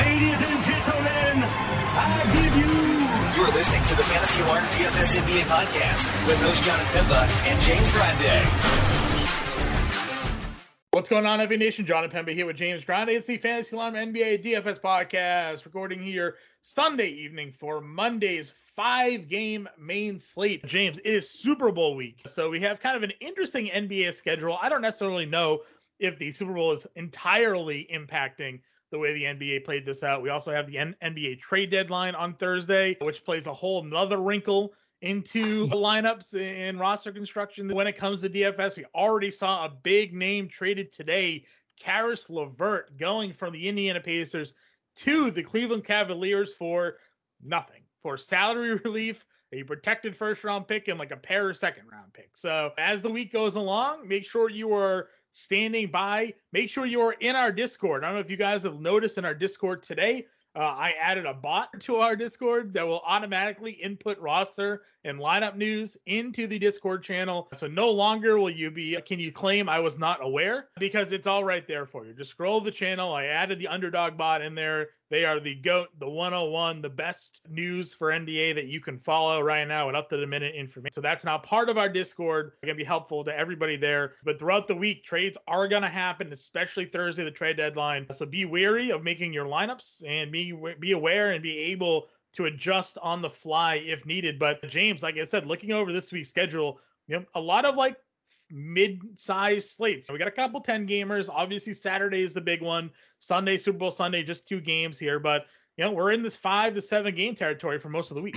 Ladies and gentlemen, I give you. You're listening to the Fantasy Alarm DFS NBA podcast with host John Pemba and James Grande. What's going on, FA Nation? John Pemba here with James Grande. It's the Fantasy Alarm NBA DFS podcast, recording here Sunday evening for Monday's five game main slate. James, it is Super Bowl week. So we have kind of an interesting NBA schedule. I don't necessarily know if the Super Bowl is entirely impacting the way the NBA played this out. We also have the N- NBA trade deadline on Thursday, which plays a whole another wrinkle into lineups and roster construction. When it comes to DFS, we already saw a big name traded today, Caris LeVert, going from the Indiana Pacers to the Cleveland Cavaliers for nothing, for salary relief, a protected first round pick, and like a pair of second round picks. So as the week goes along, make sure you are standing by. Make sure you are in our Discord. I don't know if you guys have noticed in our Discord today. Uh, I added a bot to our Discord that will automatically input roster and lineup news into the Discord channel. So no longer will you be, can you claim I was not aware? Because it's all right there for you. Just scroll the channel. I added the underdog bot in there. They are the GOAT, the 101, the best news for NBA that you can follow right now and up to the minute information. So that's now part of our Discord. It's going to be helpful to everybody there. But throughout the week, trades are going to happen, especially Thursday, the trade deadline. So be wary of making your lineups and be, be aware and be able to adjust on the fly if needed. But James, like I said, looking over this week's schedule, you know, a lot of like mid-sized slates. So we got a couple 10 gamers. Obviously, Saturday is the big one. Sunday, Super Bowl Sunday, just two games here. But you know, we're in this five to seven game territory for most of the week.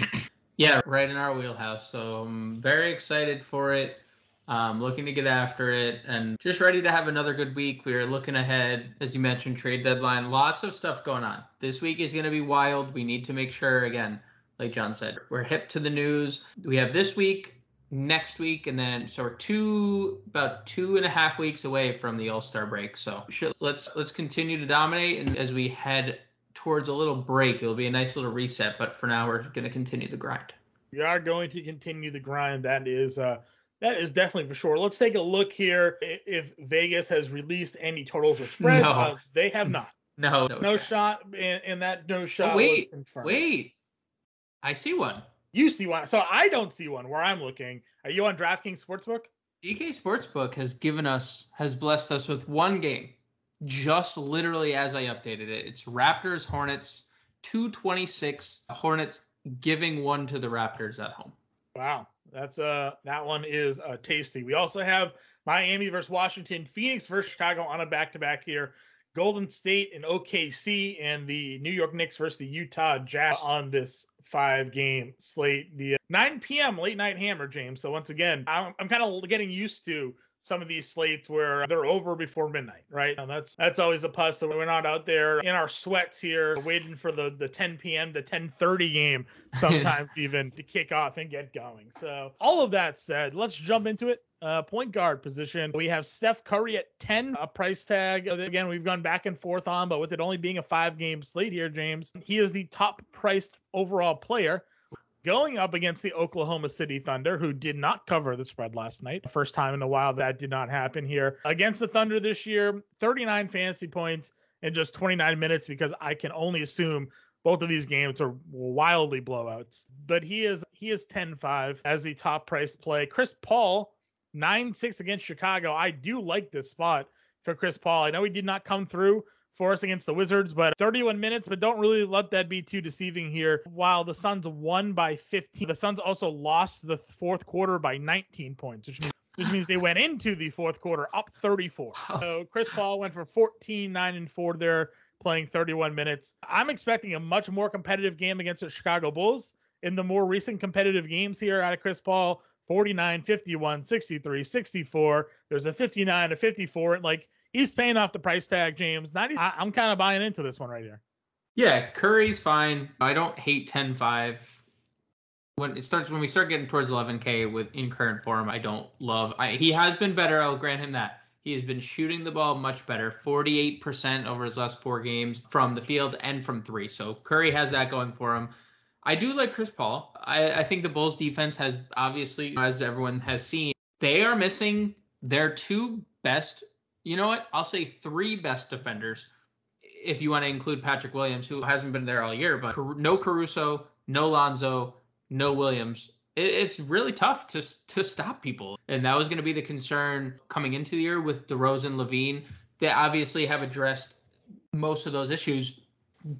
Yeah, right in our wheelhouse. So I'm very excited for it. Um, looking to get after it and just ready to have another good week. We are looking ahead, as you mentioned, trade deadline. Lots of stuff going on. This week is going to be wild. We need to make sure, again, like John said, we're hip to the news. We have this week, next week, and then so we're two about two and a half weeks away from the All Star break. So let's let's continue to dominate, and as we head towards a little break, it'll be a nice little reset. But for now, we're going to continue the grind. We are going to continue the grind. That is uh that is definitely for sure. Let's take a look here if Vegas has released any totals or spreads. No. Uh, they have not. No, no, No shot. shot, and, and that no shot Oh, wait, was confirmed. wait. I see one. You see one, so I don't see one where I'm looking. Are you on DraftKings Sportsbook? DK Sportsbook has given us, has blessed us with one game, just literally as I updated it. It's Raptors Hornets 226. Hornets giving one to the Raptors at home. Wow, that's uh that one is uh tasty. We also have Miami versus Washington, Phoenix versus Chicago on a back-to-back here. Golden State and OKC and the New York Knicks versus the Utah Jazz on this five-game slate. The uh, 9 p.m. late night hammer, James. So once again, I'm, I'm kind of getting used to some of these slates where they're over before midnight, right? And that's that's always a plus. So we're not out there in our sweats here waiting for the the 10 p.m. to 10:30 game, sometimes even to kick off and get going. So all of that said, let's jump into it. Uh, point guard position. We have Steph Curry at 10, a price tag. Again, we've gone back and forth on, but with it only being a five game slate here, James, he is the top priced overall player going up against the Oklahoma City Thunder, who did not cover the spread last night. First time in a while that did not happen here. Against the Thunder this year, 39 fantasy points in just 29 minutes because I can only assume both of these games are wildly blowouts. But he is he is 10-5 as the top priced play. Chris Paul 9-6 against Chicago. I do like this spot for Chris Paul. I know he did not come through for us against the Wizards, but 31 minutes, but don't really let that be too deceiving here. While the Suns won by 15, the Suns also lost the fourth quarter by 19 points, which means which means they went into the fourth quarter up 34. So Chris Paul went for 14, 9, and 4 there, playing 31 minutes. I'm expecting a much more competitive game against the Chicago Bulls. In the more recent competitive games here out of Chris Paul, 49, 51, 63, 64. There's a 59, a 54. And like he's paying off the price tag, James. Not, I, I'm kind of buying into this one right here. Yeah, Curry's fine. I don't hate 10-5. When it starts when we start getting towards 11k with in current form, I don't love. I, he has been better. I'll grant him that. He has been shooting the ball much better, 48% over his last four games from the field and from three. So Curry has that going for him. I do like Chris Paul. I, I think the Bulls defense has obviously, as everyone has seen, they are missing their two best. You know what? I'll say three best defenders if you want to include Patrick Williams, who hasn't been there all year, but no Caruso, no Lonzo, no Williams. It's really tough to to stop people, and that was going to be the concern coming into the year with DeRozan, LaVine. They obviously have addressed most of those issues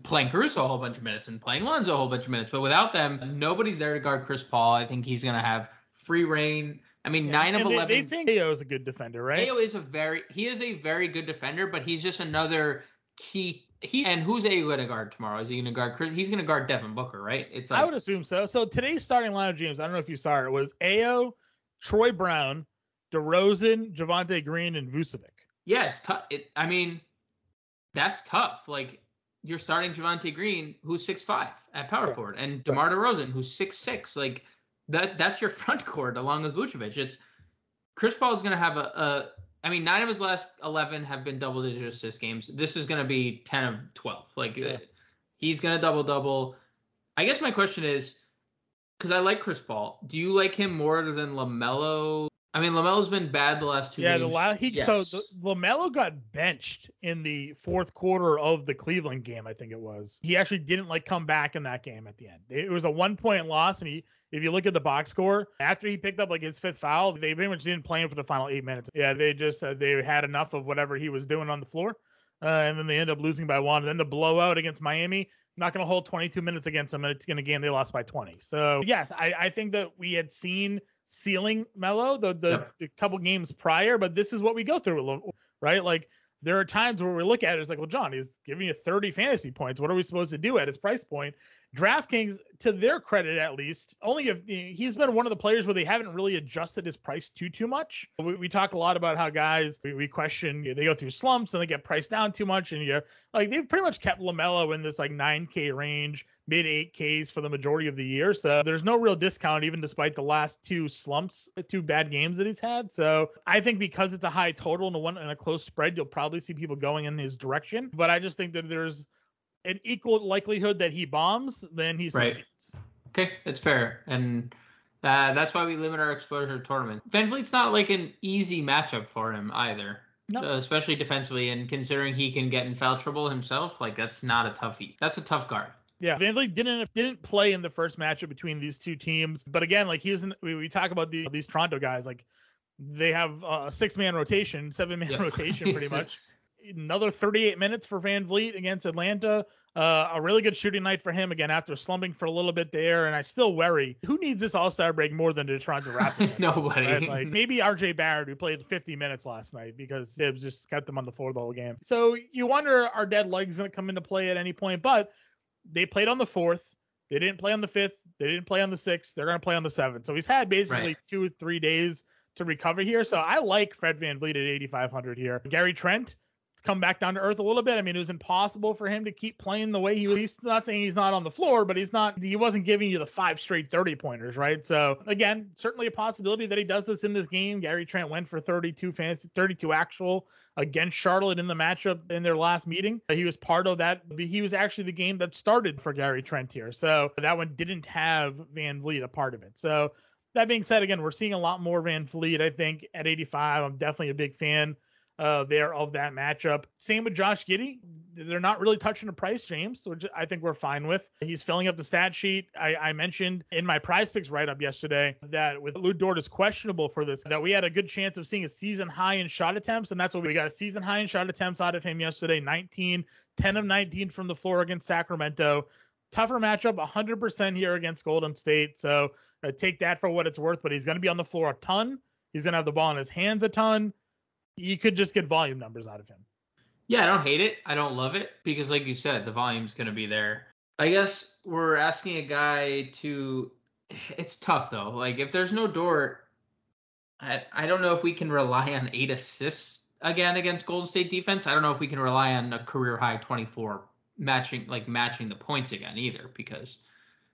playing Caruso a whole bunch of minutes and playing Lonzo a whole bunch of minutes. But without them, nobody's there to guard Chris Paul. I think he's going to have free reign. I mean, Yeah, nine of they, eleven. They think Ayo is a good defender, right? Ayo is a very he is a very good defender, but he's just another key. He and who's Ayo going to guard tomorrow? Is he going to guard Chris? He's going to guard Devin Booker, right? It's like I would assume so. So today's starting lineup, James. I don't know if you saw it. Was Ayo, Troy Brown, DeRozan, Javonte Green, and Vucevic. yeah, it's tough. It, I mean, that's tough. Like you're starting Javonte Green, who's six five at power forward, and DeMar DeRozan, who's six six. Like that that's your front court along with Vucevic. It's Chris Paul is going to have a, a. I mean, nine of his last eleven have been double digit assist games. This is going to be ten of twelve. Like Sure. he's going to double double. I guess my question is, because I like Chris Paul, do you like him more than LaMelo? I mean, LaMelo's been bad the last two Yeah, games. the la- he Yes. so the, LaMelo got benched in the fourth quarter of the Cleveland game, I think it was. He actually didn't like come back in that game at the end. It was a one point loss, and he if you look at the box score after he picked up like his fifth foul, they pretty much didn't play him for the final eight minutes. Yeah, they just uh, they had enough of whatever he was doing on the floor, uh, and then they end up losing by one. And then the blowout against Miami. Not going to hold 22 minutes against them, it's in a game they lost by 20. So yes, I, I think that we had seen ceiling Melo the the, the couple games prior, but this is what we go through, right? Like there are times where we look at it, it's like, well, John, he's giving you 30 fantasy points. What are we supposed to do at his price point? DraftKings, to their credit at least, only if he's been one of the players where they haven't really adjusted his price too too much. We, we talk a lot about how guys we, we question they go through slumps and they get priced down too much, and you're like they've pretty much kept LaMelo in this like 9K range, mid 8Ks for the majority of the year. So there's no real discount even despite the last two slumps, two bad games that he's had. So I think because it's a high total and a one and a close spread, you'll probably see people going in his direction. But I just think that there's an equal likelihood that he bombs than he Right. succeeds. Okay, it's fair, and uh, that's why we limit our exposure to tournaments. VanVleet's not like an easy matchup for him either, No. uh, especially defensively. And considering he can get in foul trouble himself, like that's not a toughie. That's a tough guard. Yeah, VanVleet didn't didn't play in the first matchup between these two teams, but again, like he was in, we, we talk about the, these Toronto guys, like they have a six man rotation, seven man Yeah. rotation, pretty much. Another 38 minutes for VanVleet against Atlanta. Uh, a really good shooting night for him again after slumping for a little bit there. And I still worry who needs this All Star break more than the Toronto Raptors. Nobody. Right? Like maybe RJ Barrett, who played 50 minutes last night because Thibs just kept them on the floor the whole game. So you wonder are dead legs going to come into play at any point? But they played on the fourth. They didn't play on the fifth. They didn't play on the sixth. They're going to play on the seventh. So he's had basically Right. two or three days to recover here. So I like Fred VanVleet at 8,500 here. Gary Trent, come back down to earth a little bit. I mean, it was impossible for him to keep playing the way he was. He's not saying he's not on the floor, but he's not. He wasn't giving you the five straight 30 pointers, right? So again, certainly a possibility that he does this in this game. Gary Trent went for 32 fantasy, 32 actual against Charlotte in the matchup in their last meeting. He was part of that. He was actually the game that started for Gary Trent here. So that one didn't have VanVleet a part of it. So that being said, again, we're seeing a lot more VanVleet. I think at 85, I'm definitely a big fan uh, there of that matchup. Same with Josh Giddey. They're not really touching the price, James, which I think we're fine with. He's filling up the stat sheet. I, I mentioned in my prize picks write up yesterday that with Lu Dort is questionable for this, that we had a good chance of seeing a season high in shot attempts, and that's what we got a season high in shot attempts out of him yesterday 19, 10 of 19 from the floor against Sacramento. Tougher matchup, 100% here against Golden State. So uh, take that for what it's worth, but he's going to be on the floor a ton. He's going to have the ball in his hands a ton. You could just get volume numbers out of him. Yeah, I don't hate it. I don't love it because, like you said, the volume's going to be there. I guess we're asking a guy to. It's tough though. Like if there's no Dort, I I don't know if we can rely on eight assists again against Golden State defense. I don't know if we can rely on a career high 24 matching like matching the points again either because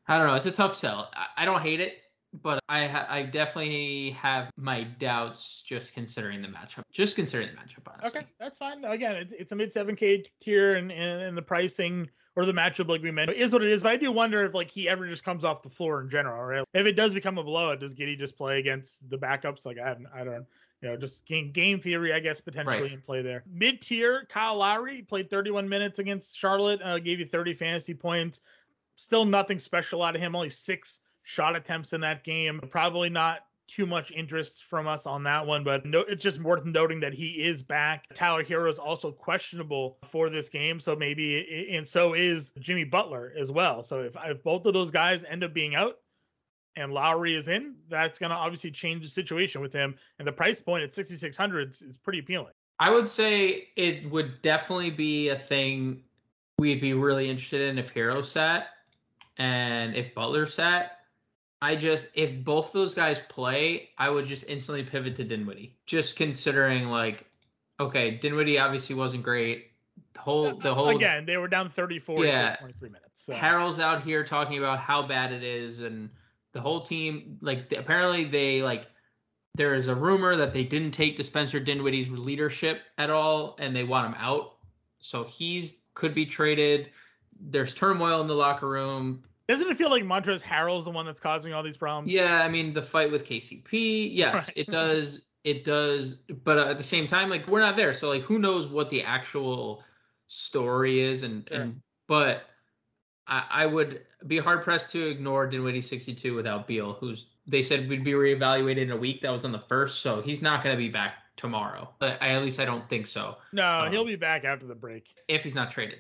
I don't know. It's a tough sell. I, I don't hate it, but I ha- I definitely have my doubts just considering the matchup. Just considering the matchup, honestly. Okay, that's fine. Again, it's, it's a mid 7K tier, and, and, and the pricing or the matchup, like we mentioned, is what it is. But I do wonder if like he ever just comes off the floor in general, right? If it does become a blowout, does Giddey just play against the backups? Like I haven't, I don't. you know, just game game theory, I guess, potentially Right. in play there. Mid tier, Kyle Lowry played 31 minutes against Charlotte, uh, gave you 30 fantasy points. Still nothing special out of him. Only six shot attempts in that game. Probably not too much interest from us on that one, but no, it's just worth noting that he is back. Tyler Herro is also questionable for this game, so maybe, and so is Jimmy Butler as well. So if, if both of those guys end up being out, and Lowry is in, that's going to obviously change the situation with him. And the price point at 6,600 is, is pretty appealing. I would say it would definitely be a thing we'd be really interested in if Herro sat and if Butler sat. I just if both those guys play, I would just instantly pivot to Dinwiddie. Just considering like, okay, Dinwiddie obviously wasn't great. The whole the whole Again, they were down 34 Yeah. yeah. 23 minutes. So. Harrell's out here talking about how bad it is, and the whole team like apparently they like there is a rumor that they didn't take to Spencer Dinwiddie's leadership at all, and they want him out. So he's could be traded. There's turmoil in the locker room. Doesn't it feel like Montrezl Harrell's the one that's causing all these problems? Yeah, I mean the fight with KCP. Yes, Right. it does. It does. But uh, at the same time, like we're not there, so like who knows what the actual story is, and Sure. and but I, I would be hard pressed to ignore Dinwiddie 62 without Beal, who's they said would be reevaluated in a week. That was on the first, so he's not going to be back tomorrow. But I, at least I don't think so. No, Um, he'll be back after the break If he's not traded.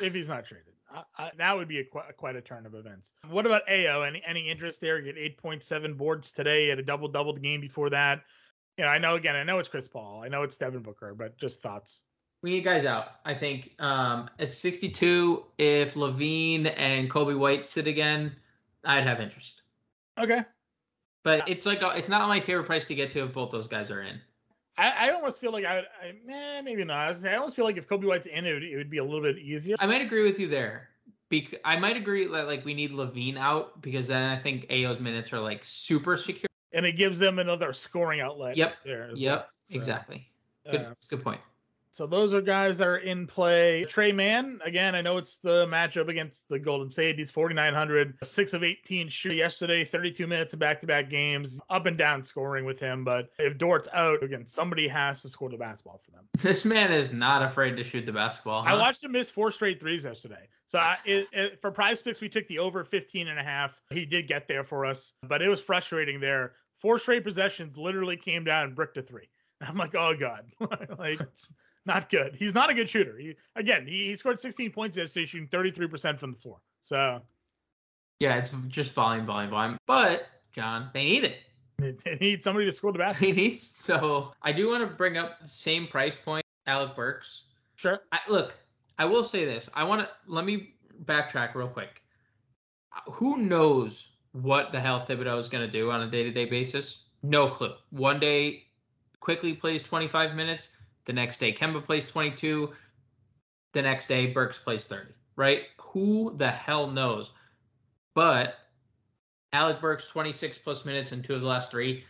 if he's not traded. I, I, that would be a, qu- quite a turn of events. What about Ayo? Any any interest there? Get 8.7 boards today at a double double the game before that. You know, I know again, I know it's Chris Paul, I know it's Devin Booker, but just thoughts. We need guys out. I think um, at 62, if LaVine and Coby White sit again, I'd have interest. Okay. But it's like a, it's not my favorite price to get to if both those guys are in. I, I almost feel like I, would- I eh, maybe not. I, was gonna I almost feel like if Coby White's in, it would, it would be a little bit easier. I might agree with you there. Bec- I might agree that like we need LaVine out because then I think Ayo's minutes are like super secure. And it gives them another scoring outlet. Yep. There as Yep, well. So, exactly. Good, uh, good point. So those are guys that are in play. Tre Mann, again, I know it's the matchup against the Golden State. He's 4,900, 6 of 18 shoot yesterday, 32 minutes of back-to-back games, up and down scoring with him. But if Dort's out, again, somebody has to score the basketball for them. This man is not afraid to shoot the basketball. I watched him miss four straight threes yesterday. So I, it, it, for prize picks, we took the over 15 and a half. He did get there for us, but it was frustrating there. Four straight possessions literally came down and bricked a three. I'm like, oh god, like not good. He's not a good shooter. He again, he, he scored 16 points yesterday, shooting 33% from the floor. So Yeah, it's just volume, volume, volume. But John, they need it. they need somebody to score the basket. They need so. I do want to bring up the same price point, Alec Burks. Sure. I, look, I will say this. I want to let me backtrack real quick. Who knows what the hell Thibodeau is going to do on a day-to-day basis? No clue. One day, Quickley plays 25 minutes. The next day, Kemba plays 22. The next day, Burks plays 30. Right? Who the hell knows? But Alec Burks 26 plus minutes in two of the last three.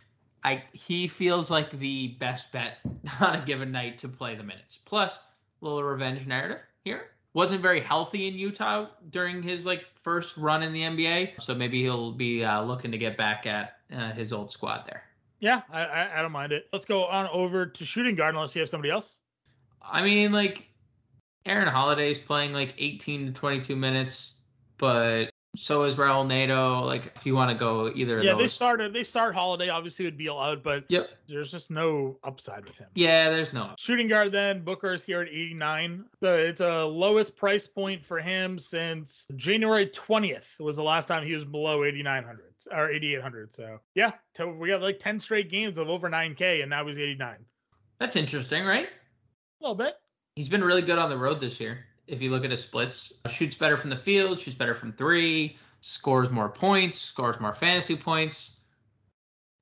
I he feels like the best bet on a given night to play the minutes. Plus, a little revenge narrative here. Wasn't very healthy in Utah during his like first run in the NBA, so maybe he'll be uh, looking to get back at uh, his old squad there. Yeah, I, I I don't mind it. Let's go on over to shooting guard unless you have somebody else. I mean, like Aaron Holiday's playing like 18 to 22 minutes, but so is Raul Neto. Like if you want to go either of Yeah, they started. They start Holiday obviously would be allowed, but Yep. there's just no upside with him. Yeah, there's no. Shooting guard then Booker's here at 89. So it's a lowest price point for him since January 20th was the last time he was below 8900 or 8800. So yeah, we got like 10 straight games of over 9K and now he's 89. That's interesting, right? A little bit. He's been really good on the road this year. If you look at his splits, uh, shoots better from the field, shoots better from three, scores more points, scores more fantasy points.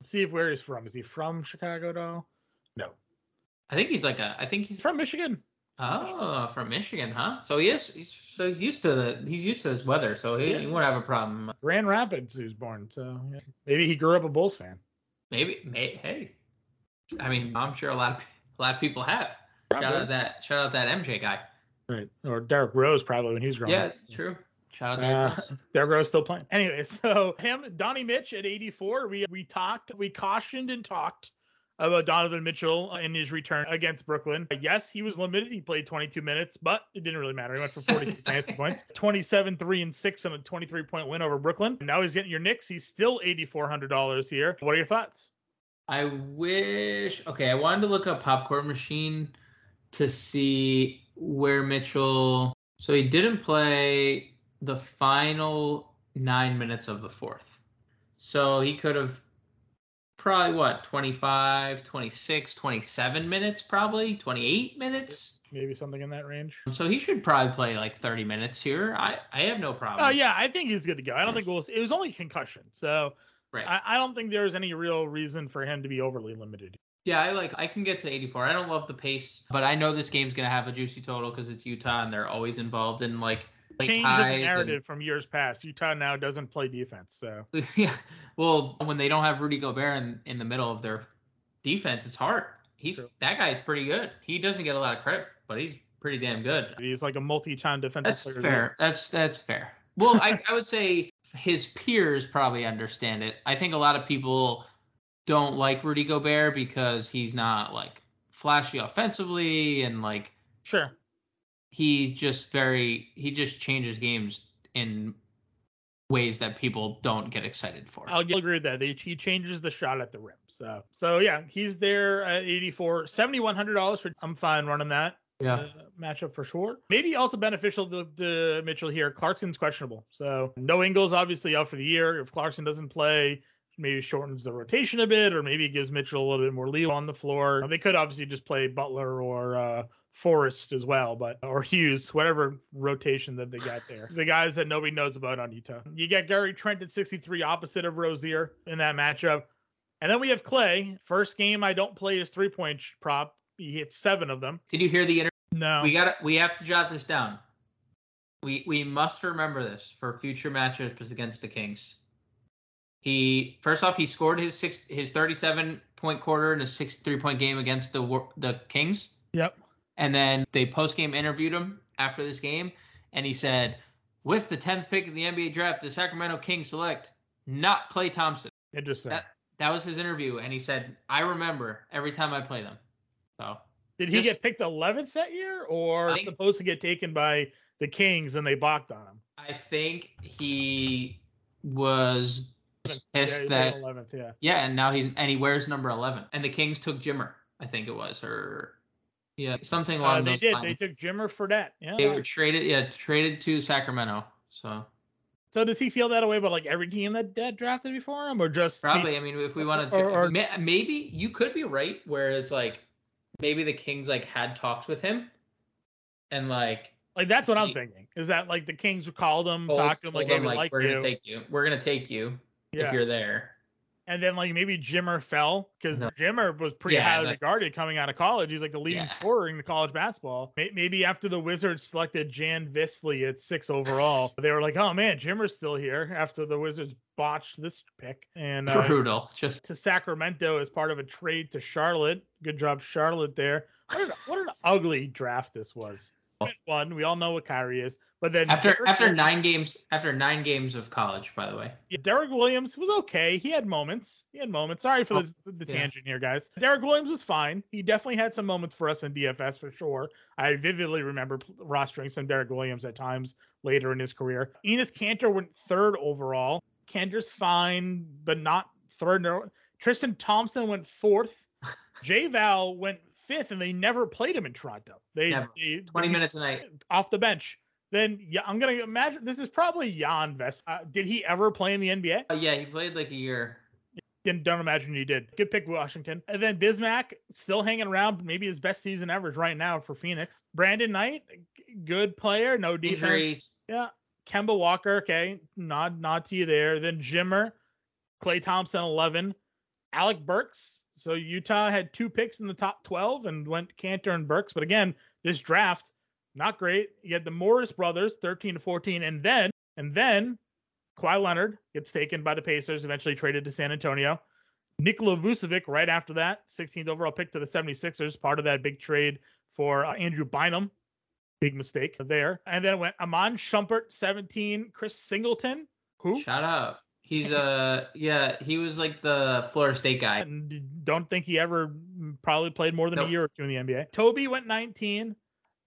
Let's see if where he's from. Is he from Chicago though? No. I think he's like a. I think He's from Michigan. oh from Michigan, huh? So he is. He's, so he's used to the. He's used to this weather, so he, he won't have a problem. Grand Rapids he was born. So yeah. maybe he grew up a Bulls fan. Maybe. May, hey, I mean, I'm sure a lot of a lot of people have. Shout Probably. out that shout out that MJ guy. Right. Or Derrick Rose probably when he was growing Yeah, up. true. Shout out Uh, Derrick Rose. Derrick Rose still playing. Anyway, so him, Donnie Mitch at 84. We we talked, we cautioned and talked about Donovan Mitchell in his return against Brooklyn. Yes, he was limited. He played 22 minutes, but it didn't really matter. He went for 42 fantasy points, 27, 3, and 6 on a 23 point win over Brooklyn. And now he's getting your Knicks. He's still $8,400 here. What are your thoughts? I wish. Okay, I wanted to look up Popcorn Machine to see where Mitchell. So he didn't play the final nine minutes of the fourth. So he could have probably what 25 26 27 minutes probably 28 minutes Maybe something in that range. Um, so he should probably play like 30 minutes here i i have no problem Oh yeah, I think he's good to go. I don't think we'll. It was only concussion, so right I, I don't think there's any real reason for him to be overly limited. Yeah i like i can get to 84 i don't love the pace but i know this game's gonna have a juicy total because it's utah and they're always involved in like Change in the ties and- narrative from years past. Utah now doesn't play defense, so yeah well when they don't have rudy gobert in, in the middle of their defense it's hard he's True. that guy's pretty good he doesn't get a lot of credit but he's pretty damn good he's like a multi-time defensive That's player. fair. That's that's fair. Well, I, I would say his peers probably understand it. I think a lot of people don't like Rudy Gobert because he's not like flashy offensively and like Sure. he's just very he just changes games in ways that people don't get excited for. I'll agree with that. He, he changes the shot at the rim. So so yeah, he's there at 84, 7100 dollars for. I'm fine running that. yeah. uh, matchup for sure. Maybe also beneficial to, to Mitchell here. Clarkson's questionable, so no Ingles obviously out for the year. If Clarkson doesn't play, maybe shortens the rotation a bit, or maybe gives Mitchell a little bit more leeway on the floor. They could obviously just play Butler or uh, Forrest as well, but or Hughes, whatever rotation that they got there. the guys that nobody knows about on Utah. You get Gary Trent at 63, opposite of Rozier in that matchup. And then we have Klay. First game, I don't play his three point prop. He hit seven of them. Did you hear the interview? No. We got we have to jot this down. We we must remember this for future matchups against the Kings. He first off he scored his six his 37 point quarter in a 63 point game against the the Kings, Yep. and then they post game interviewed him after this game, and he said, "With the 10th pick in the NBA draft, the Sacramento Kings select not Klay Thompson." Interesting. That that was his interview, and he said, "I remember every time I play them." So Did he just- get picked 11th that year, or think- supposed to get taken by the Kings and they balked on him? I think he was pissed he that 11th. Yeah. yeah, and now he's and he wears number eleven. And the Kings took Jimmer, I think it was, or yeah, something along Uh, they those did. lines. They took Jimmer Fredette. Yeah. They were traded, yeah, traded to Sacramento. So So does he feel that way about like every team that, that drafted before him, or just probably, I mean, if we wanted to, Or- or- if we- ma- maybe you could be right, where it's like maybe the Kings like had talks with him, and like like that's what I'm thinking? Is that like the Kings called him, told, talked to him like, hey, we like, like we're you, gonna take you, we're gonna take you yeah. if you're there. and then like maybe Jimmer fell because No. Jimmer was pretty Yeah, highly that's- regarded coming out of college. He's like the leading Yeah. scorer in the college basketball. Maybe after the Wizards selected Jan Vesely at six overall, they were like, oh man, Jimmer's still here after the Wizards botched this pick and uh, Brutal, just to Sacramento as part of a trade to Charlotte. Good job, Charlotte there. What an, what an ugly draft this was. One, we all know what Kyrie is, but then after Derrick after Williams- nine games after nine games of college, by the way. Yeah, Derrick Williams was okay. He had moments. He had moments. Sorry for the, oh, the yeah. tangent here, guys. Derrick Williams was fine. He definitely had some moments for us in DFS for sure. I vividly remember rostering some Derrick Williams at times later in his career. Enes Kanter went third overall. Kanter's fine, but not third. Tristan Thompson went fourth. J Val went fifth, and they never played him in Toronto. They, they 20 they- minutes a night. off the bench. Then yeah, I'm gonna imagine this is probably Jan Vest. Uh, did he ever play in the NBA? Uh, yeah, he played like a year. Didn't don't imagine he did. Good pick, Washington. And then Bismack still hanging around, maybe his best season ever is right now for Phoenix. Brandon Knight, good player, no defense. Injuries. Yeah. Kemba Walker, okay, nod nod to you there. Then Jimmer, Klay Thompson, 11. Alec Burks. So Utah had two picks in the top 12 and went Kanter and Burks. But again, this draft not great. You had the Morris brothers, 13 to 14, and then and then Kawhi Leonard gets taken by the Pacers, eventually traded to San Antonio. Nikola Vucevic right after that, 16th overall pick to the 76ers, part of that big trade for uh, Andrew Bynum. Big mistake there. And then it went Iman Shumpert, 17, Chris Singleton. Who? Shut up. He's uh yeah, he was like the Florida State guy. And don't think he ever probably played more than Nope. a year or two in the NBA. Toby went 19.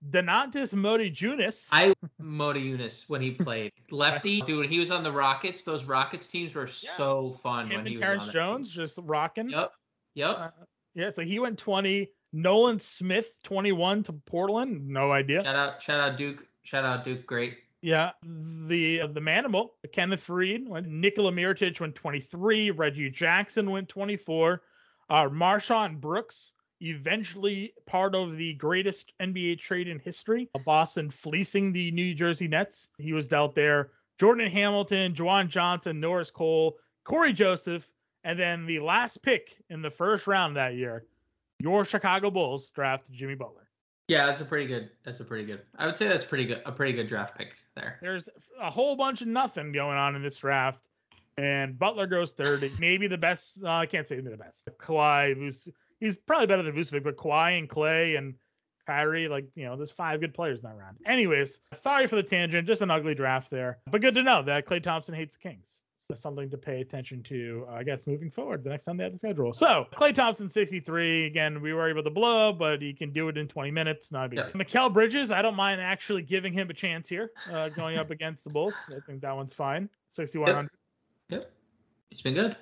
Donatas Motiejunas. I Motiejunas when he played lefty, dude. When he was on the Rockets, those Rockets teams were so fun him when he and was Terrence. Jones just rocking. Yep, yep. Uh, yeah, so he went 20. Nolan Smith 21 to Portland. No idea. shout out, shout out Duke, shout out Duke. Great. Yeah, the the Manimal, Kenneth Faried. Nikola Mirotic went 23. Reggie Jackson went 24. Uh, MarShon Brooks, eventually part of the greatest NBA trade in history, Boston fleecing the New Jersey Nets. He was dealt there. Jordan Hamilton, Juwan Johnson, Norris Cole, Cory Joseph, and then the last pick in the first round that year, your Chicago Bulls drafted Jimmy Butler. Yeah, that's a pretty good. That's a pretty good. I would say that's pretty good. A pretty good draft pick there. there's a whole bunch of nothing going on in this draft. And Butler goes third. Maybe the best. Uh, I can't say maybe the best. Kawhi, Vus- he's probably better than Vucevic, but Kawhi and Klay and Kyrie, like you know, there's five good players in that round. Anyways, sorry for the tangent. Just an ugly draft there, but good to know that Klay Thompson hates the Kings. So something to pay attention to, uh, I guess, moving forward the next time they have the schedule. So Klay Thompson, 63. Again, we were able to blow, but he can do it in 20 minutes. Not a big Yep. deal. Mikal Bridges, I don't mind actually giving him a chance here, uh, going up against the Bulls. I think that one's fine. 6100. Yep. It's been good.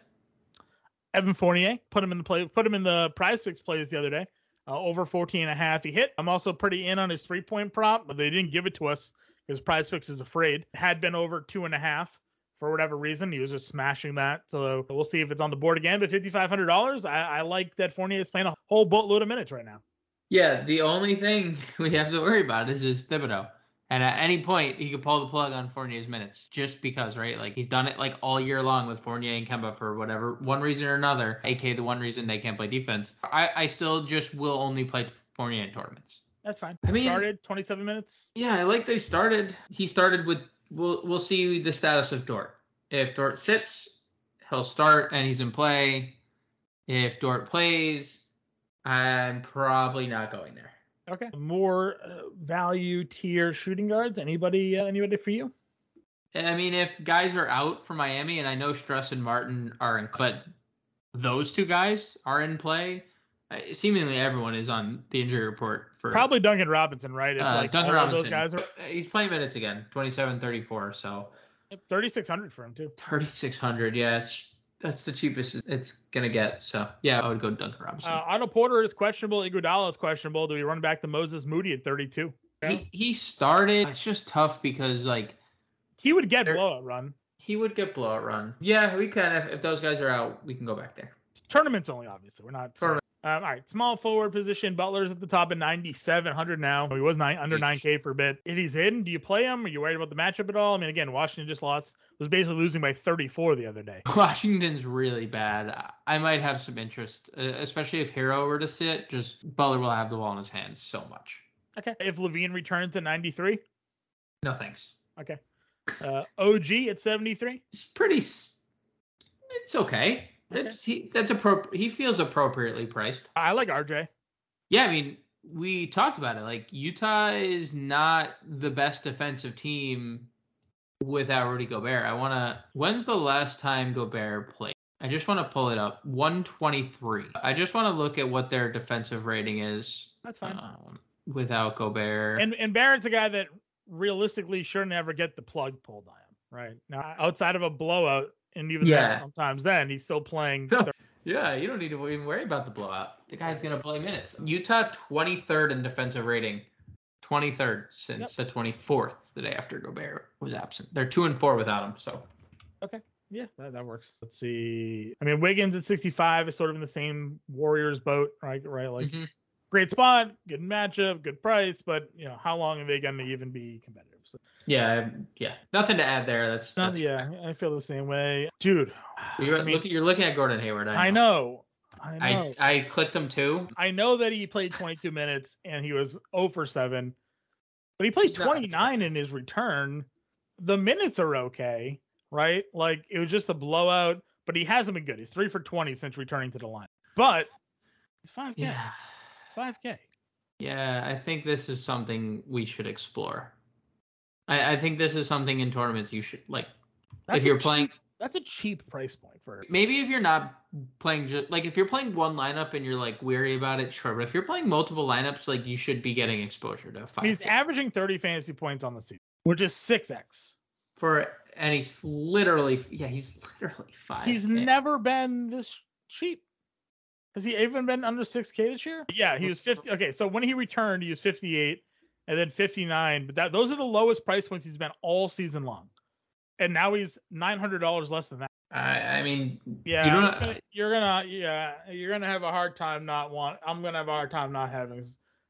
Evan Fournier, put him in the play, put him in the PrizePicks plays the other day. Uh, over 14 and a half. He hit. I'm also pretty in on his three point prop, but they didn't give it to us because PrizePicks is afraid. Had been over two and a half for whatever reason. He was just smashing that. So we'll see if it's on the board again. But $5,500, I, I like that Fournier is playing a whole boatload of minutes right now. Yeah, the only thing we have to worry about is his Thibodeau. And at any point, he could pull the plug on Fournier's minutes just because, right? Like he's done it like all year long with Fournier and Kemba for whatever one reason or another, aka the one reason they can't play defense. I, I still just will only play Fournier in tournaments. That's fine. I mean- started 27 minutes. Yeah, I like they started. He started with. We'll we'll see the status of Dort. If Dort sits, he'll start and he's in play. If Dort plays, I'm probably not going there. Okay. More uh, value tier shooting guards. Anybody? Uh, anybody for you? I mean, if guys are out for Miami, and I know Strus and Martin are in, but those two guys are in play. Uh, Seemingly everyone is on the injury report for Probably Duncan Robinson, right? If uh, like Duncan all Robinson. those guys are Uh, He's playing minutes again, 27, 34. So 3,600 for him too. 3600. Yeah, it's that's the cheapest it's gonna get. So yeah, I would go Duncan Robinson. Uh, Otto Porter is questionable. Iguodala is questionable. Do we run back to Moses Moody at 32? he he started. It's just tough because like He would get blowout run. he would get blowout run. Yeah, we can if, if those guys are out, we can go back there. Tournaments only, obviously. We're not. Tournament. Um, all right, small forward position. Butler's at the top at 9,700 now. He was nine, under Yeesh. 9K for a bit. If he's in, do you play him? Are you worried about the matchup at all? I mean, again, Washington just lost, was basically losing by 34 the other day. Washington's really bad. I- I might have some interest, uh, especially if Herro were to sit. Just Butler will have the ball in his hands so much. Okay. If LaVine returns to 93, No thanks. okay. Uh, OG at 73. It's pretty. It's okay. It's, he, that's appropri- He feels appropriately priced. I like RJ. Yeah, I mean, we talked about it. Like Utah is not the best defensive team without Rudy Gobert. I want to. When's the last time Gobert played? I just want to pull it up. 123. I just want to look at what their defensive rating is That's fine. um, without Gobert. And and Barrett's a guy that realistically shouldn't ever get the plug pulled on him, right? Now, outside of a blowout, and even Yeah. then, sometimes then he's still playing. Yeah, you don't need to even worry about the blowout. The guy's gonna play minutes. Utah 23rd in defensive rating. 23rd since the 24th, the day after Gobert was absent. They're two and four without him. So Okay. Yeah, that, that works. Let's see. I mean, Wiggins at 65 is sort of in the same Warriors boat, right? Right, like Mhm. Great spot, good matchup, good price, but you know, how long are they going to even be competitive? So, yeah, yeah, nothing to add there. That's, not- that's yeah, I feel the same way, dude. You're, I mean, look, you're looking at Gordon Hayward. I I know. I know. I, I clicked him too. I know that he played 22 minutes and he was 0 for 7, but he played He's 29 in his return. The minutes are okay, right? Like it was just a blowout, but he hasn't been good. He's 3 for 20 since returning to the line. But it's 5K. Yeah. It's 5K. Yeah, I think this is something we should explore. I, I think this is something in tournaments you should like. That's if you're cheap- playing, that's a cheap price point for Maybe if you're not playing just like if you're playing one lineup and you're like weary about it, sure. But if you're playing multiple lineups, like you should be getting exposure to five. He's averaging 30 fantasy points on the season, which is 6x. for and he's literally yeah he's literally five. He's never been this cheap. Has he even been under 6K this year? Yeah, he was 50. Okay, so when he returned, he was 58 and then 59. But that those are the lowest price points he's been all season long. And now he's $900 less than that. I, I mean Yeah, you you're, don't gonna, you're gonna yeah you're gonna have a hard time not want. I'm gonna have a hard time not having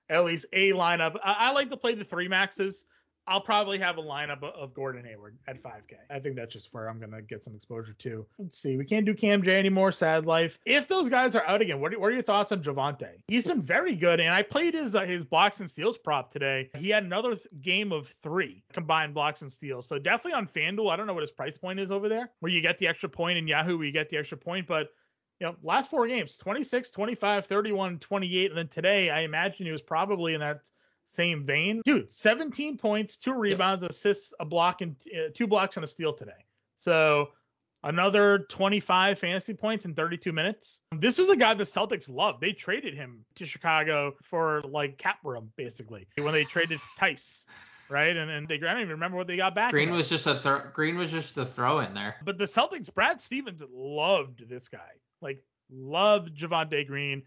at least a lineup. I, I like to play the three maxes. I'll probably have a lineup of- Gordon Hayward at 5K. I think that's just where I'm gonna get some exposure to. Let's see. We can't do Cam J anymore. Sad life. If those guys are out again, what are, what are your thoughts on Javonte? He's been very good, and I played his uh, his blocks and steals prop today. He had another th- game of three combined blocks and steals. So definitely on FanDuel. I don't know what his price point is over there, where you get the extra point in Yahoo, where you get the extra point, but you know, last four games 26, 25, 31, 28. And then today, I imagine he was probably in that same vein. Dude, 17 points, two rebounds, assists, a block, and uh, two blocks and a steal today. So another 25 fantasy points in 32 minutes. This is a guy the Celtics love. They traded him to Chicago for like cap room, basically, when they traded Theis. Right, and and they I don't even remember what they got back. Green in was just a throw. Green was just the throw in there. but the Celtics, Brad Stevens loved this guy. Like loved Javonte Green.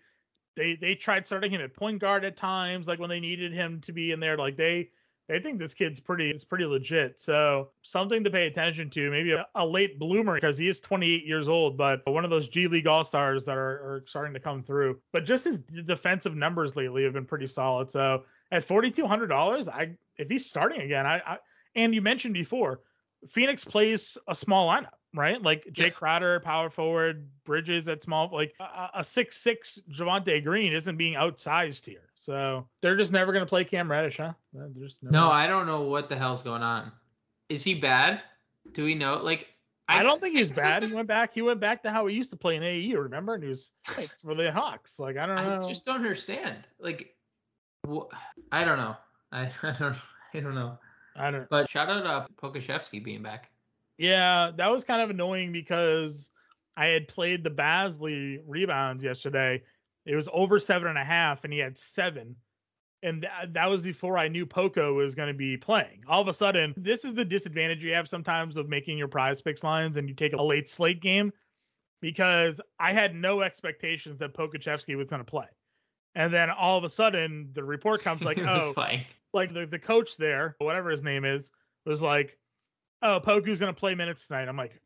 They they tried starting him at point guard at times, like when they needed him to be in there. Like they they think this kid's pretty it's pretty legit. So something to pay attention to. Maybe a, a late bloomer because he is 28 years old, but one of those G League All Stars that are, are starting to come through. But just his defensive numbers lately have been pretty solid. So at $4,200, I if he's starting again, I, I and you mentioned before, Phoenix plays a small lineup, right? Like Jay. Crowder, power forward, Bridges at small, like a- a six six Javonte Green isn't being outsized here. So they're just never gonna play Cam Reddish, huh? They're just never- No, I don't know what the hell's going on. Is he bad? Do we know? Like I, don't think he's bad. He went back. He went back to how he used to play in AE. Remember? And he was like, for the Hawks. Like I don't know. I just don't understand. Like, wh- I don't know. I, I don't. I don't know. I don't. But shout out uh, Pokusevski being back. Yeah, that was kind of annoying because I had played the Bazley rebounds yesterday. It was over seven and a half, and he had seven. And that, that was before I knew Poku was going to be playing. All of a sudden, this is the disadvantage you have sometimes of making your prize picks lines and you take a late slate game because I had no expectations that Pokusevski was going to play. And then all of a sudden, the report comes like, oh, like the, the coach there, whatever his name is, was like, "Oh, Poku's gonna play minutes tonight." I'm like,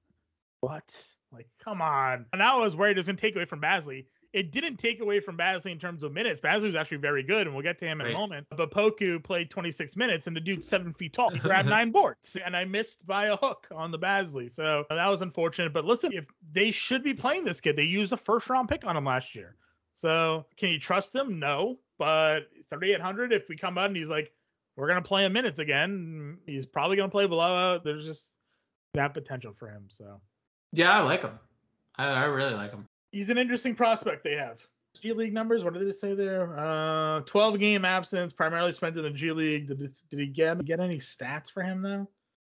"What? Like, come on!" And I was worried it was gonna take away from Bazley. It didn't take away from Bazley in terms of minutes. Bazley was actually very good, and we'll get to him in Right. a moment. But Poku played 26 minutes, and the dude's seven feet tall. He grabbed nine boards, and I missed by a hook on the Bazley. So that was unfortunate. But listen, if they should be playing this kid, they used a first round pick on him last year. So can you trust him? No. But 3,800, if we come out and he's like, we're gonna play him minutes again, he's probably gonna play blowout. There's just that potential for him. So Yeah, I like him. I, I really like him. he's an interesting prospect they have. G League numbers, what did it say there? Uh, 12 game absence, primarily spent in the G League. Did, it, did he get get any stats for him though?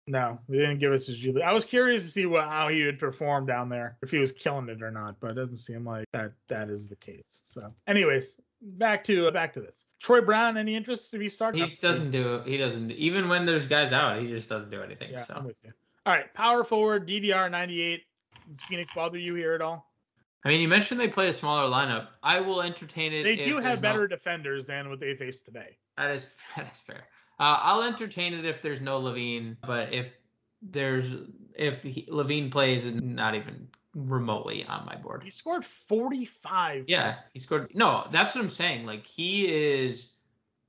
No, they didn't give us his G League. I was curious to see what how he would perform down there, if he was killing it or not, but it doesn't seem like that that is the case. So, anyways, back to back to this. Troy Brown, any interest if you start? He doesn't do. He doesn't. Even when there's guys out, he just doesn't do anything. Yeah, so I'm with you. All right, power forward, DDR 98. Does Phoenix bother you here at all? I mean, you mentioned they play a smaller lineup. I will entertain it. They do have no- better defenders than what they faced today. That is that is fair. Uh, I'll entertain it if there's no LaVine, but if there's if he, LaVine plays and not even remotely on my board. He scored 45. Yeah, he scored. No, that's what I'm saying. Like he is.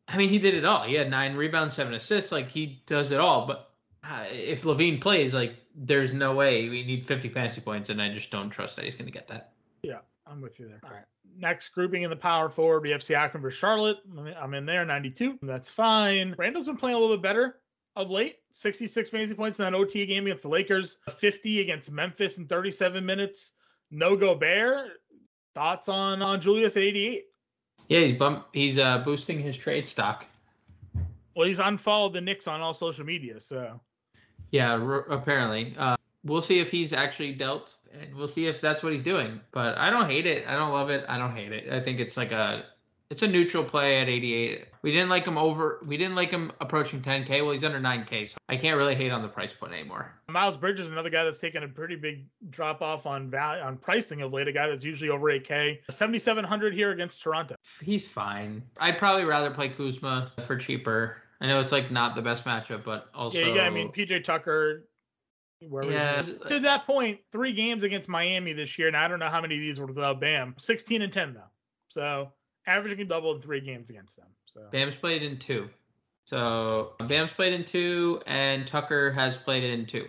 I mean, he did it all. He had nine rebounds, seven assists. Like he does it all. But uh, if LaVine plays, like there's no way we need 50 fantasy points, and I just don't trust that he's going to get that. Yeah, I'm with you there. All right. Next grouping in the power forward, we have Siakam for Charlotte. I'm in there, 92. That's fine. Randall's been playing a little bit better of late. 66 fantasy points in that OT game against the Lakers. 50 against Memphis in 37 minutes. No Gobert. Thoughts on on Julius at 88? Yeah, he's bump. He's uh, boosting his trade stock. Well, he's unfollowed the Knicks on all social media, so Yeah, r- apparently. Uh, we'll see if he's actually dealt, and we'll see if that's what he's doing. But I don't hate it. I don't love it. I don't hate it. I think it's like a it's a neutral play at 88. We didn't like him over. We didn't like him approaching 10k. Well, he's under 9k, so I can't really hate on the price point anymore. Miles Bridges, another guy that's taken a pretty big drop off on value on pricing of late. A guy that's usually over 8k. 7700 here against Toronto. He's fine. I'd probably rather play Kuzma for cheaper. I know it's like not the best matchup, but also Yeah, yeah. I mean, PJ Tucker. Where Yeah. To that point, three games against Miami this year, and I don't know how many of these were without Bam. 16 and 10 though, so averaging a double in three games against them. So Bam's played in two. So Bam's played in two, and Tucker has played in two.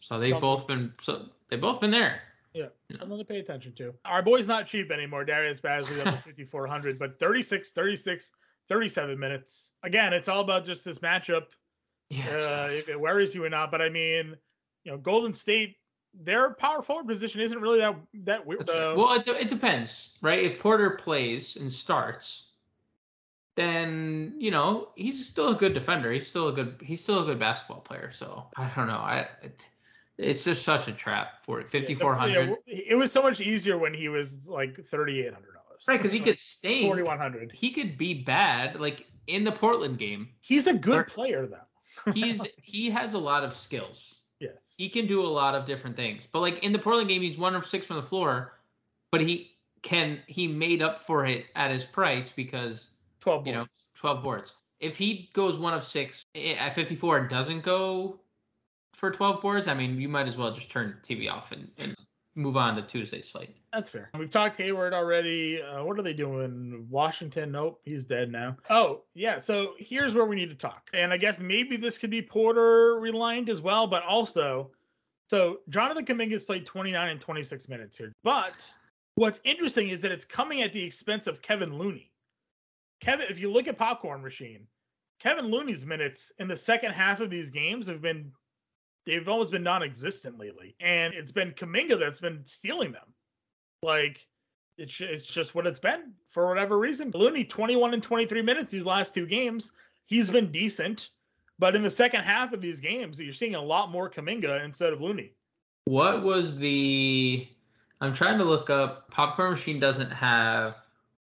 So they've Something. both been so they've both been there. yeah, something to pay attention to. Our boy's not cheap anymore. Darius Bazley up to 5400, but 36, 36, 37 minutes. Again, it's all about just this matchup. Yeah. uh, if it worries you or not. But I mean, you know, Golden State, their power forward position isn't really that that weird. Right. Well, it, it depends, right? If Porter plays and starts, then you know he's still a good defender. He's still a good he's still a good basketball player. So I don't know. I it, it's just such a trap for it. Fifty four hundred, yeah, it was so much easier when he was like thirty eight hundred dollars. right? Because he could stay. forty one hundred. He could be bad, like in the Portland game. He's a good player though. He's he has a lot of skills. Yes. He can do a lot of different things. But like in the Portland game, he's one of six from the floor, but he can he made up for it at his price because Twelve you know, 12 boards. If he goes one of six at 54 and doesn't go for 12 boards, I mean, you might as well just turn the TV off and, and move on to Tuesday's slate. That's fair. We've talked Hayward already. Uh, what are they doing? Washington? Nope, he's dead now. Oh, yeah. So here's where we need to talk. And I guess maybe this could be Porter reliant as well, but also, so Jonathan Kuminga's played 29 and 26 minutes here. But what's interesting is that it's coming at the expense of Kevin Looney. Kevin, if you look at Popcorn Machine, Kevin Looney's minutes in the second half of these games have been they've almost been non-existent lately, and it's been Kuminga that's been stealing them. Like it's it's just what it's been for whatever reason. Looney 21 and 23 minutes these last two games. He's been decent, but in the second half of these games, you're seeing a lot more Kuminga instead of Looney. What was the. I'm trying to look up. Popcorn Machine doesn't have.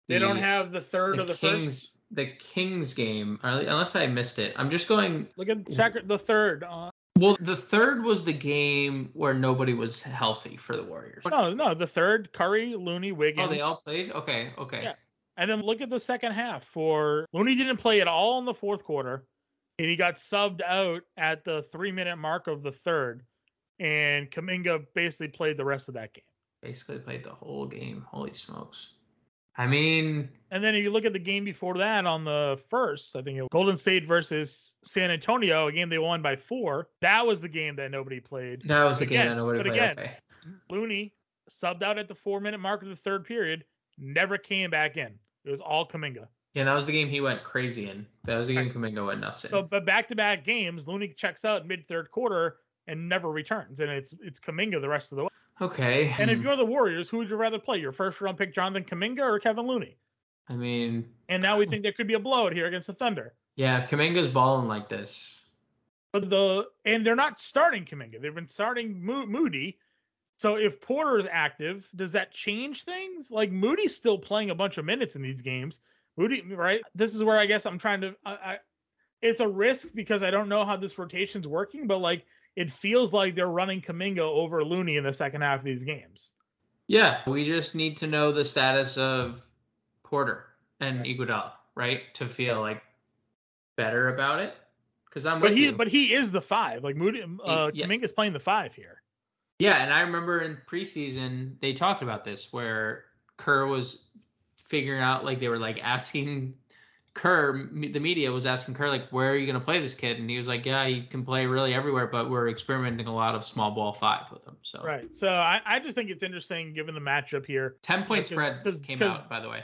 They don't have the third the of the Kings, first. The Kings game, unless I missed it. I'm just going. Look at second, the third. Uh, Well, the third was the game where nobody was healthy for the Warriors. no, no, the third. Curry, Looney, Wiggins. Oh, they all played. Okay, okay. Yeah. And then look at the second half for Looney didn't play at all in the fourth quarter, and he got subbed out at the three minute mark of the third, and Kuminga basically played the rest of that game. Basically played the whole game. Holy smokes. I mean, And then if you look at the game before that on the first, I think it was Golden State versus San Antonio, a game they won by four. That was the game that nobody played. that was the game Again, that nobody but played. again, okay. Looney subbed out at the four minute mark of the third period, never came back in. It was all Kuminga. Yeah, that was the game he went crazy in. That was the game Right. Kuminga went nuts in. So, but back to back games, Looney checks out mid third quarter and never returns, and it's it's Kuminga the rest of the way. Okay. And if hmm, you're the Warriors, who would you rather play? Your first round pick, Jonathan Kuminga, or Kevin Looney? I mean, And now we think there could be a blowout here against the Thunder. yeah, if Kuminga's balling like this, But the and they're not starting Kuminga. They've been starting Mo- Moody. So if Porter is active, does that change things? Like Moody's still playing a bunch of minutes in these games. Moody, right? This is where I guess I'm trying to. I, I, it's a risk because I don't know how this rotation's working, but like it feels like they're running Kuminga over Looney in the second half of these games. yeah, we just need to know the status of Porter and Iguodala, right, to feel like better about it. Because I'm But he, you. but he is the five. Like Moody, uh, yeah. Kuminga's playing the five here. Yeah, and I remember in preseason they talked about this where Kerr was figuring out like they were like asking Kerr, me- the media was asking Kerr like, where are you gonna play this kid? And he was like, yeah, he can play really everywhere, but we're experimenting a lot of small ball five with him. So Right. So I, I just think it's interesting given the matchup here. ten point spread because- came because- out by the way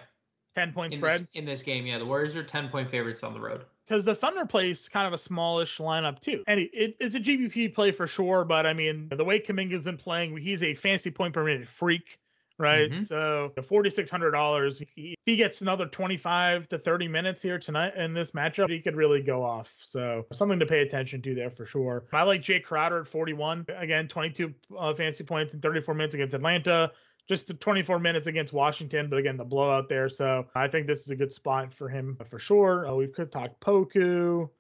Ten point in spread. this, in this game. Yeah, the Warriors are ten point favorites on the road. because the Thunder plays kind of a smallish lineup too. And it, it, it's a GPP play for sure, but I mean the way Kuminga's been playing, he's a fantasy point per minute freak. Right? Mhm. So forty six hundred dollars. If he gets another twenty five to thirty minutes here tonight in this matchup, he could really go off. So something to pay attention to there for sure. I like Jae Crowder at forty one. Again, twenty two uh, fantasy points in thirty four minutes against Atlanta. Just the 24 minutes against Washington, but again, the blowout there. So I think this is a good spot for him for sure. Uh, we could talk Poku.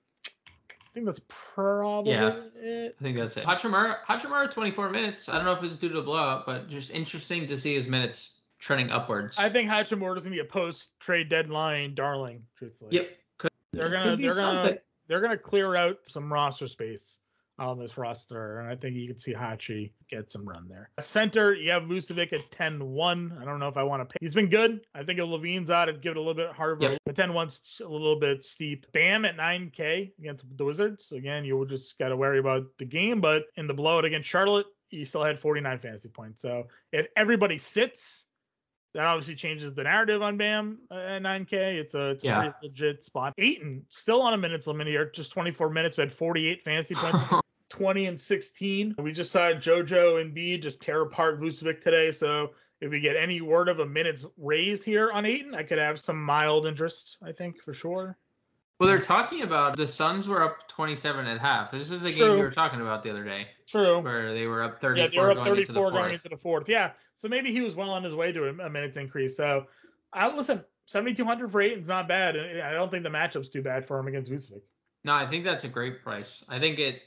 I think that's probably Yeah. it. I think that's it. Hachimura, Hachimura, 24 minutes. I don't know if it's due to the blowout, but just interesting to see his minutes trending upwards. I think Hachimura's gonna be a post trade deadline darling, truthfully. Yep. Could, They're gonna they're gonna they're gonna clear out some roster space on this roster, and I think you can see Hachi get some run there. Center, you have Vucevic at 10-1. I don't know if I want to pay. He's been good. I think if LaVine's out, I'd give it a little bit harder. Yep. But 10-1's a little bit steep. Bam at 9K against the Wizards. Again, you just got to worry about the game, but in the blowout against Charlotte, he still had 49 fantasy points. So if everybody sits, that obviously changes the narrative on Bam at 9K. It's a, it's a Yeah. pretty legit spot. Ayton still on a minutes limit here, just 24 minutes, but had 48 fantasy points. 20 and 16. We just saw JoJo and B just tear apart Vucevic today. So if we get any word of a minutes raise here on Ayton, I could have some mild interest, I think, for sure. Well, they're talking about the Suns were up 27 at half. This is a game you were talking about the other day True. where they were up 34. Yeah, 34 they were up going into the 34 going fourth. into the fourth. Yeah. So maybe he was well on his way to a, a minutes increase. So I listen, 7,200 for Ayton's not bad. I don't think the matchup's too bad for him against Vucevic. No, I think that's a great price. I think it.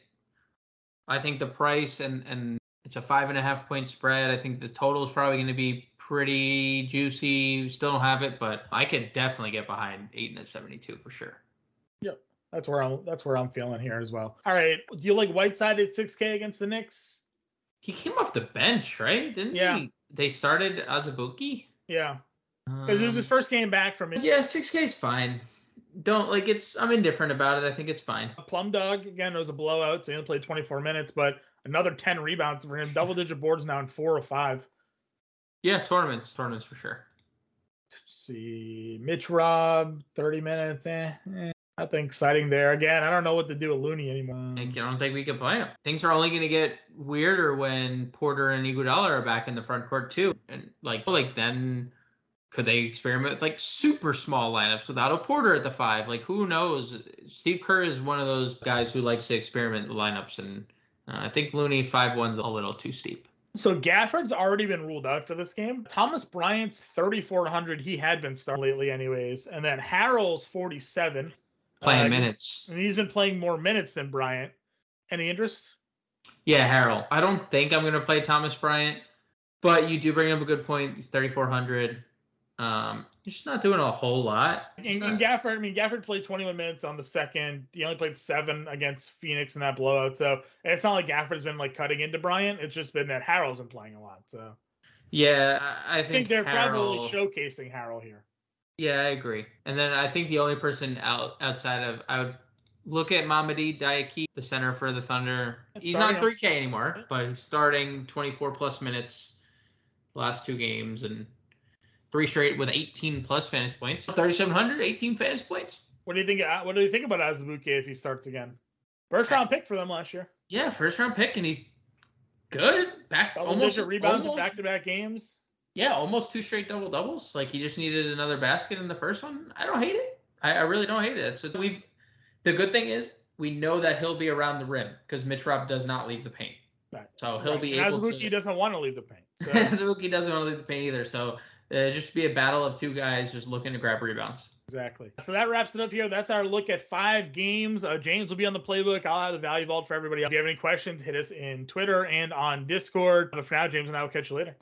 I think the price and and it's a five and a half point spread. I think the total is probably going to be pretty juicy. Still don't have it, but I could definitely get behind eight and a 72 for sure. Yep, that's where I'm. That's where I'm feeling here as well. All right. Do you like Whiteside at 6K against the Knicks? He came off the bench, right? Didn't Yeah. he? They started Azubuike. Yeah, because it was his Um, first game back from it. Yeah, 6K is fine. Don't like it's. I'm indifferent about it. I think it's fine. Plum Dog again it was a blowout, so he only played 24 minutes, but another 10 rebounds for him. Double digit boards now in four or five. Yeah, tournaments, tournaments for sure. Let's see, Mitch Rob, 30 minutes. Eh, eh, nothing exciting there. Again, I don't know what to do with Looney anymore. I don't think we can play him. Things are only going to get weirder when Porter and Iguodala are back in the front court too, and like like then could they experiment with like super small lineups without a Porter at the five? Like who knows? Steve Kerr is one of those guys who likes to experiment with lineups, and uh, I think Looney five one's a little too steep. So Gafford's already been ruled out for this game. Thomas Bryant's 3,400. He had been starting lately, anyways. And then Harrell's 47. Playing Uh, minutes. And he's been playing more minutes than Bryant. Any interest? Yeah, Harrell. I don't think I'm going to play Thomas Bryant, but you do bring up a good point. He's 3,400. Um, he's just not doing a whole lot. He's And, and Gafford, I mean, Gafford played 21 minutes on the second. He only played seven against Phoenix in that blowout. So it's not like Gafford's been like cutting into Bryant. It's just been that Harrell's been playing a lot. So yeah, I, I I think, think, they're probably showcasing Harrell here. Yeah, I agree. And then I think the only person out outside of I would look at Mamadi Diakite, the center for the Thunder. That's He's not 3K anymore, but he's starting 24 plus minutes last two games and three straight with 18 plus fantasy points. 3,700, 18 fantasy points. What do you think? uh, What do you think about Azubuike if he starts again? First round pick for them last year. Yeah, first round pick, and he's good. Back Double almost rebounds in back to back games. Yeah, almost two straight double doubles. Like he just needed another basket in the first one. I don't hate it. I, I really don't hate it. So we've the good thing is we know that he'll be around the rim because Mitch Rob does not leave the paint. Right. So he'll Right. be and able Azubuike to. doesn't want to leave the paint. So Azubuike doesn't want to leave the paint either. So uh, just be a battle of two guys just looking to grab rebounds. Exactly. So that wraps it up here. That's our look at five games. Uh, James will be on the playbook. I'll have the value vault for everybody. If you have any questions, hit us in Twitter and on Discord. But for now, James and I will catch you later.